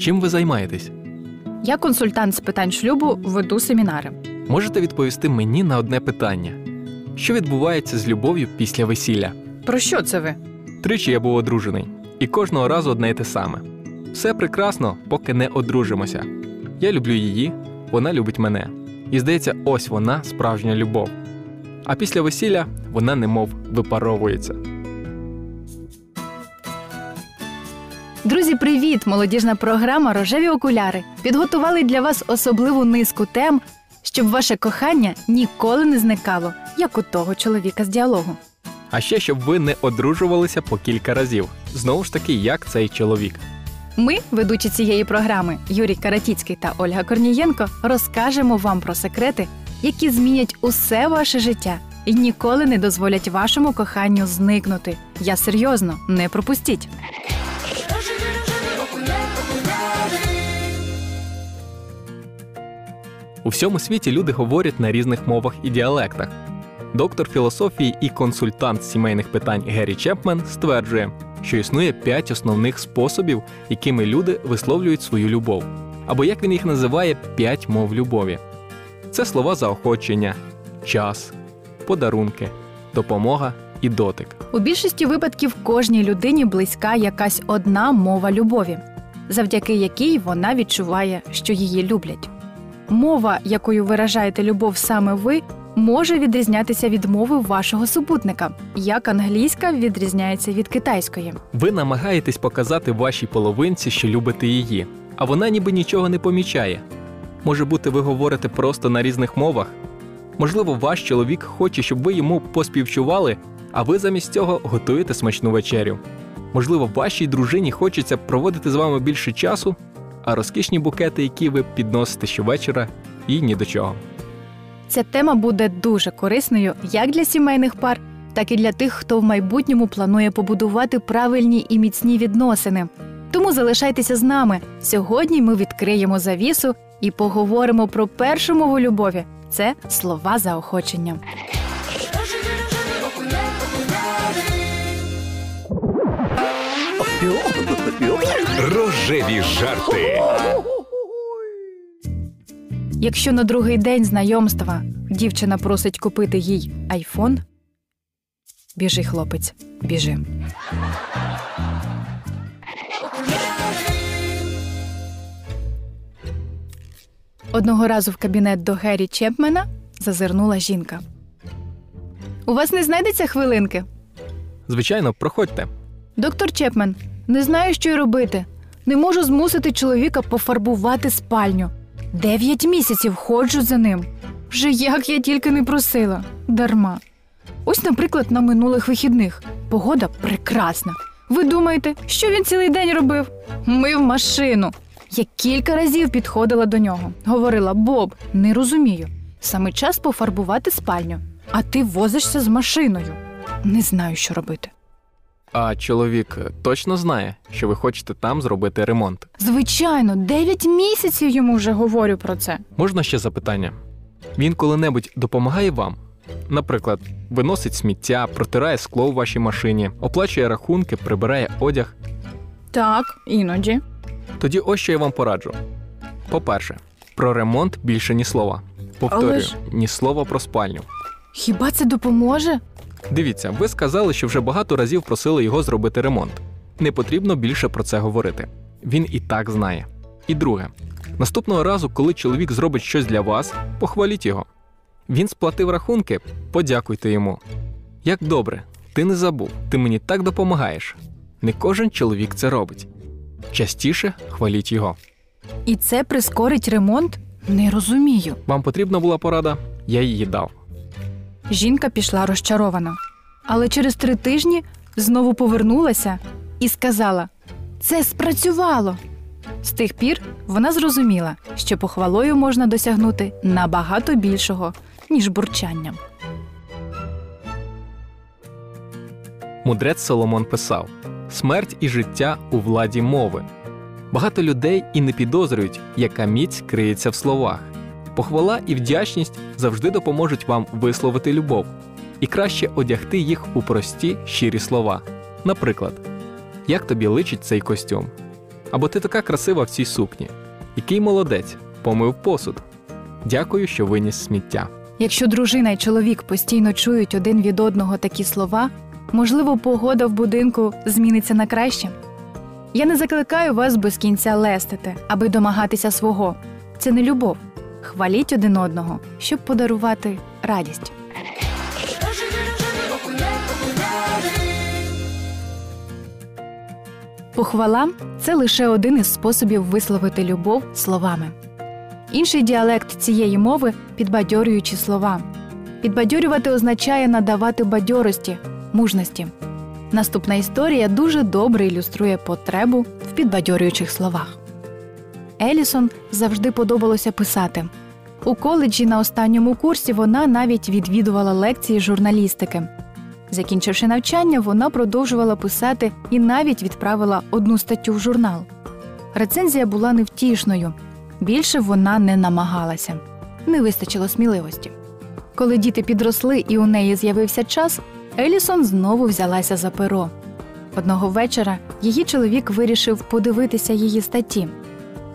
Чим ви займаєтесь? Я консультант з питань шлюбу, веду семінари. Можете відповісти мені на одне питання: що відбувається з любов'ю після весілля? Про що це ви? Тричі я був одружений, і кожного разу одне й те саме. Все прекрасно, поки не одружимося. Я люблю її, вона любить мене. І здається, ось вона справжня любов. А після весілля вона немов випаровується. Друзі, привіт! Молодіжна програма Рожеві окуляри підготували для вас особливу низку тем, щоб ваше кохання ніколи не зникало, як у того чоловіка з діалогу. А ще щоб ви не одружувалися по кілька разів. Знову ж таки, як цей чоловік. Ми, ведучі цієї програми Юрій Каратіцький та Ольга Корнієнко, розкажемо вам про секрети, які змінять усе ваше життя і ніколи не дозволять вашому коханню зникнути. Я серйозно, не пропустіть. У всьому світі люди говорять на різних мовах і діалектах. Доктор філософії і консультант сімейних питань Геррі Чепмен стверджує, що існує п'ять основних способів, якими люди висловлюють свою любов, або як він їх називає п'ять мов любові. Це слова заохочення, час, подарунки, допомога і дотик. У більшості випадків кожній людині близька якась одна мова любові, завдяки якій вона відчуває, що її люблять. Мова, якою виражаєте любов саме ви, може відрізнятися від мови вашого супутника, як англійська відрізняється від китайської. Ви намагаєтесь показати вашій половинці, що любите її, а вона ніби нічого не помічає. Може бути, ви говорите просто на різних мовах? Можливо, ваш чоловік хоче, щоб ви йому поспівчували, а ви замість цього готуєте смачну вечерю. Можливо, вашій дружині хочеться проводити з вами більше часу, а розкішні букети, які ви підносите щовечора, їй ні до чого. Ця тема буде дуже корисною як для сімейних пар, так і для тих, хто в майбутньому планує побудувати правильні і міцні відносини. Тому залишайтеся з нами. Сьогодні ми відкриємо завісу і поговоримо про першу мову любові це слова заохочення. Рожеві жарти. Якщо на другий день знайомства дівчина просить купити їй айфон, біжи, хлопець, біжи. Одного разу в кабінет до Геррі Чепмена зазирнула жінка. У вас не знайдеться хвилинки? Звичайно, проходьте. Доктор Чепмен, не знаю, що й робити. Не можу змусити чоловіка пофарбувати спальню. Дев'ять місяців ходжу за ним. Вже як я тільки не просила. Дарма. Ось, наприклад, на минулих вихідних. Погода прекрасна. Ви думаєте, що він цілий день робив? Мив машину. Я кілька разів підходила до нього. Говорила: Боб, не розумію. Саме час пофарбувати спальню, а ти возишся з машиною. Не знаю, що робити. А чоловік точно знає, що ви хочете там зробити ремонт. Звичайно, дев'ять місяців йому вже говорю про це. Можна ще запитання? Він коли-небудь допомагає вам? Наприклад, виносить сміття, протирає скло у вашій машині, оплачує рахунки, прибирає одяг. Так, іноді. Тоді ось що я вам пораджу. По-перше, про ремонт більше ні слова. Повторюю, Але ж- ні слова про спальню. Хіба це допоможе? Дивіться, ви сказали, що вже багато разів просили його зробити ремонт. Не потрібно більше про це говорити. Він і так знає. І друге, наступного разу, коли чоловік зробить щось для вас, похваліть його. Він сплатив рахунки, подякуйте йому. Як добре, ти не забув, ти мені так допомагаєш. Не кожен чоловік це робить. Частіше хваліть його. І це прискорить ремонт? Не розумію. Вам потрібна була порада, я її дав. Жінка пішла розчарована. Але через три тижні знову повернулася і сказала: Це спрацювало. З тих пір вона зрозуміла, що похвалою можна досягнути набагато більшого, ніж бурчанням. Мудрець Соломон писав: смерть і життя у владі мови. Багато людей і не підозрюють, яка міць криється в словах. Похвала і вдячність завжди допоможуть вам висловити любов і краще одягти їх у прості, щирі слова. Наприклад, як тобі личить цей костюм? Або ти така красива в цій сукні. Який молодець, помив посуд. Дякую, що виніс сміття. Якщо дружина і чоловік постійно чують один від одного такі слова, можливо, погода в будинку зміниться на краще. Я не закликаю вас без кінця лестити, аби домагатися свого. Це не любов. Хваліть один одного, щоб подарувати радість. Похвала це лише один із способів висловити любов словами. Інший діалект цієї мови підбадьорюючі слова. Підбадьорювати означає надавати бадьорості, мужності. Наступна історія дуже добре ілюструє потребу в підбадьорюючих словах. Елісон завжди подобалося писати. У коледжі на останньому курсі вона навіть відвідувала лекції журналістики. Закінчивши навчання, вона продовжувала писати і навіть відправила одну статтю в журнал. Рецензія була невтішною. Більше вона не намагалася, не вистачило сміливості. Коли діти підросли і у неї з'явився час, Елісон знову взялася за перо. Одного вечора її чоловік вирішив подивитися її статті.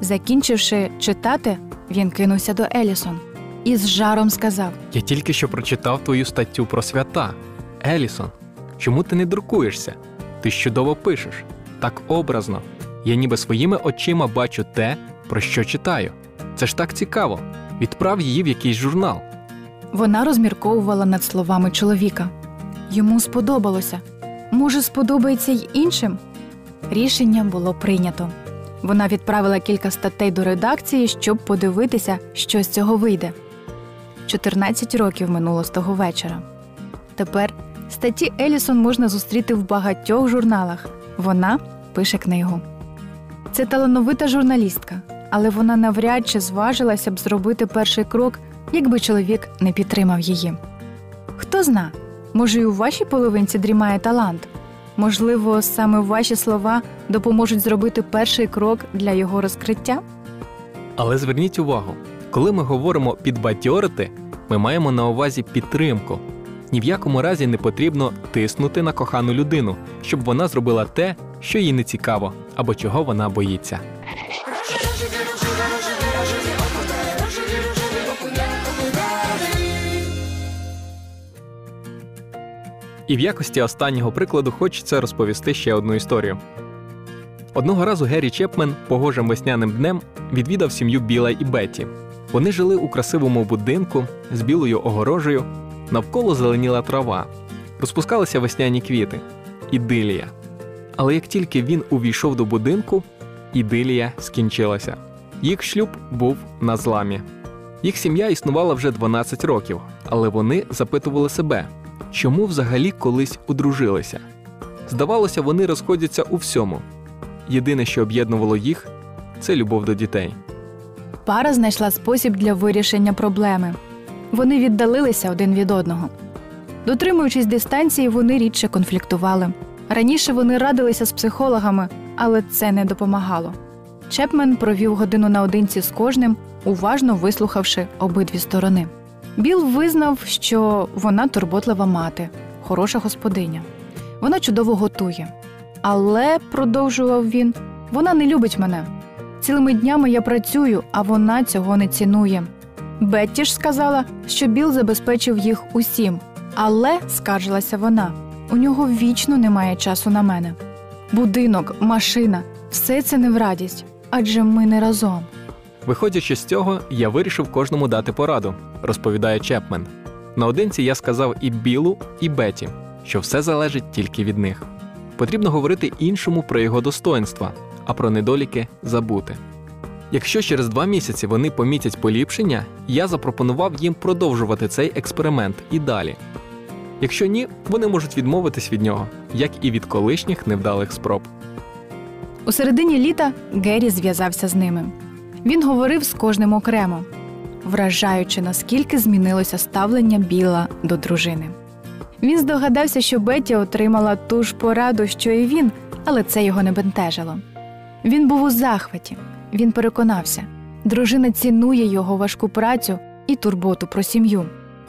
Закінчивши читати, він кинувся до Елісон і з жаром сказав: Я тільки що прочитав твою статтю про свята. Елісон, чому ти не друкуєшся? Ти чудово пишеш. Так образно. Я ніби своїми очима бачу те, про що читаю. Це ж так цікаво. Відправ її в якийсь журнал. Вона розмірковувала над словами чоловіка. Йому сподобалося. Може, сподобається й іншим? Рішення було прийнято. Вона відправила кілька статей до редакції, щоб подивитися, що з цього вийде. 14 років минуло з того вечора. Тепер статті Елісон можна зустріти в багатьох журналах. Вона пише книгу. Це талановита журналістка, але вона навряд чи зважилася б зробити перший крок, якби чоловік не підтримав її. Хто зна, може, і у вашій половинці дрімає талант. Можливо, саме ваші слова допоможуть зробити перший крок для його розкриття. Але зверніть увагу, коли ми говоримо підбадьорити, ми маємо на увазі підтримку. Ні в якому разі не потрібно тиснути на кохану людину, щоб вона зробила те, що їй не цікаво, або чого вона боїться. І в якості останнього прикладу хочеться розповісти ще одну історію. Одного разу Геррі Чепмен погожим весняним днем відвідав сім'ю Біла і Бетті. Вони жили у красивому будинку з білою огорожею, навколо зеленіла трава, розпускалися весняні квіти, ідилія. Але як тільки він увійшов до будинку, ідилія скінчилася. Їх шлюб був на зламі. Їх сім'я існувала вже 12 років, але вони запитували себе, чому взагалі колись одружилися. Здавалося, вони розходяться у всьому. Єдине, що об'єднувало їх, це любов до дітей. Пара знайшла спосіб для вирішення проблеми. Вони віддалилися один від одного. Дотримуючись дистанції, вони рідше конфліктували. Раніше вони радилися з психологами, але це не допомагало. Чепмен провів годину наодинці з кожним, уважно вислухавши обидві сторони. Біл визнав, що вона турботлива мати, хороша господиня. Вона чудово готує. Але, продовжував він, вона не любить мене. Цілими днями я працюю, а вона цього не цінує. Бетті ж сказала, що Біл забезпечив їх усім, але, скаржилася вона, у нього вічно немає часу на мене. Будинок, машина все це не в радість, адже ми не разом. Виходячи з цього, я вирішив кожному дати пораду, розповідає Чепмен. Наодинці я сказав і Білу, і Беті, що все залежить тільки від них. Потрібно говорити іншому про його достоинства, а про недоліки забути. Якщо через два місяці вони помітять поліпшення, я запропонував їм продовжувати цей експеримент і далі. Якщо ні, вони можуть відмовитись від нього, як і від колишніх невдалих спроб. У середині літа Геррі зв'язався з ними. Він говорив з кожним окремо, вражаючи, наскільки змінилося ставлення Біла до дружини. Він здогадався, що Бетті отримала ту ж пораду, що і він, але це його не бентежило. Він був у захваті. Він переконався, дружина цінує його важку працю і турботу про сім'ю.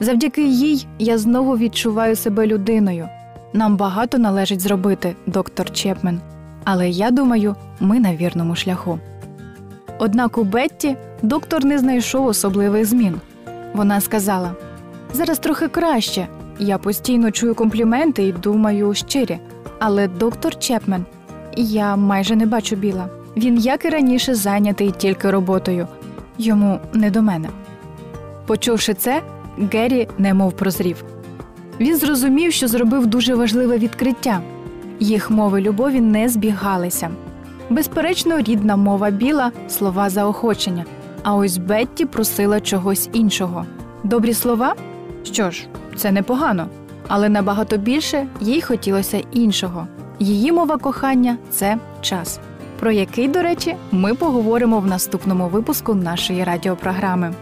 Завдяки їй я знову відчуваю себе людиною. Нам багато належить зробити, доктор Чепмен. Але я думаю, ми на вірному шляху. Однак у Бетті доктор не знайшов особливих змін. Вона сказала: зараз трохи краще. Я постійно чую компліменти і думаю щирі. Але доктор Чепмен, я майже не бачу біла. Він, як і раніше, зайнятий тільки роботою. Йому не до мене. Почувши це, Геррі немов прозрів. Він зрозумів, що зробив дуже важливе відкриття. Їх мови любові не збігалися. Безперечно, рідна мова біла слова заохочення. А ось Бетті просила чогось іншого. Добрі слова? Що ж, це непогано, але набагато більше їй хотілося іншого. Її мова кохання це час, про який, до речі, ми поговоримо в наступному випуску нашої радіопрограми.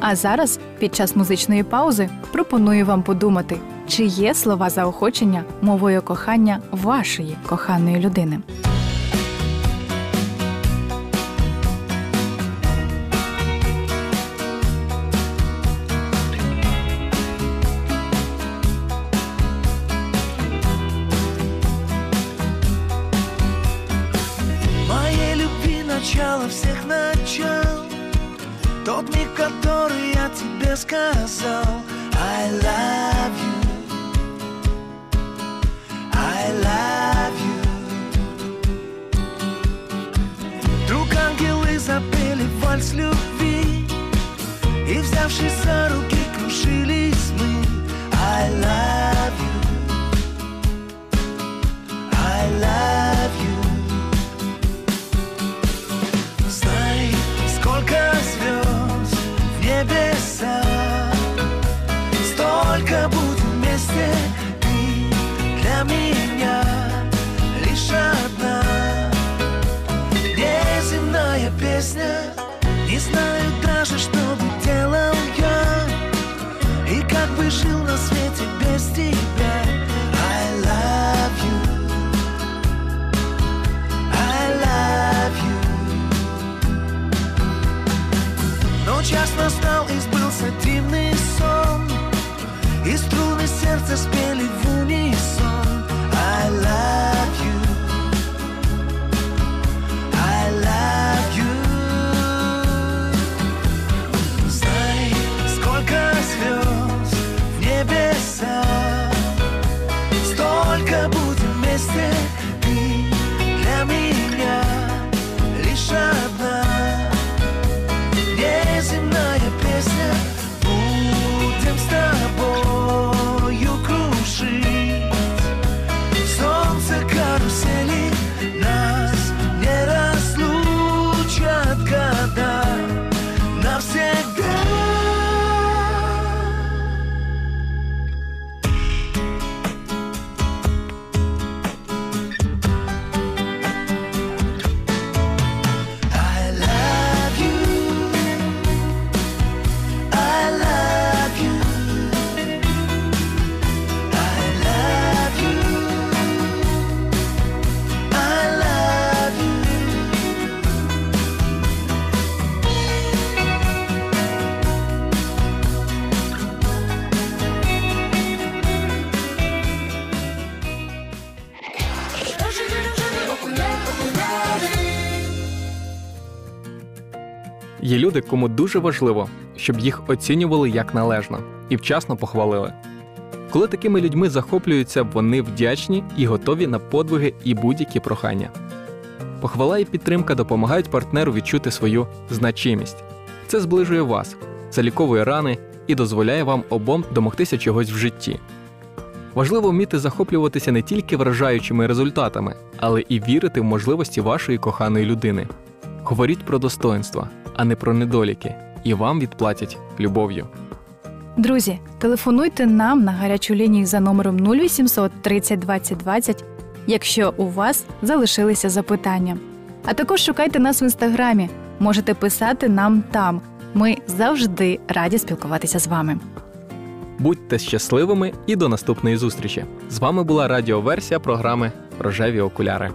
А зараз, під час музичної паузи, пропоную вам подумати, чи є слова заохочення мовою кохання вашої коханої людини. Сказал I love you I love you. Вдруг ангелы запели вальс любви И взявшись за руки кружились мы. I love you люди, кому дуже важливо, щоб їх оцінювали як належно і вчасно похвалили. Коли такими людьми захоплюються, вони вдячні і готові на подвиги і будь-які прохання. Похвала і підтримка допомагають партнеру відчути свою значимість. Це зближує вас, заліковує рани і дозволяє вам обом домогтися чогось в житті. Важливо вміти захоплюватися не тільки вражаючими результатами, але і вірити в можливості вашої коханої людини. Говоріть про достоинства, а не про недоліки, і вам відплатять любов'ю. Друзі, телефонуйте нам на гарячу лінію за номером 0800 30 20 20, якщо у вас залишилися запитання. А також шукайте нас в інстаграмі. Можете писати нам там. Ми завжди раді спілкуватися з вами. Будьте щасливими і до наступної зустрічі. З вами була радіоверсія програми Рожеві окуляри.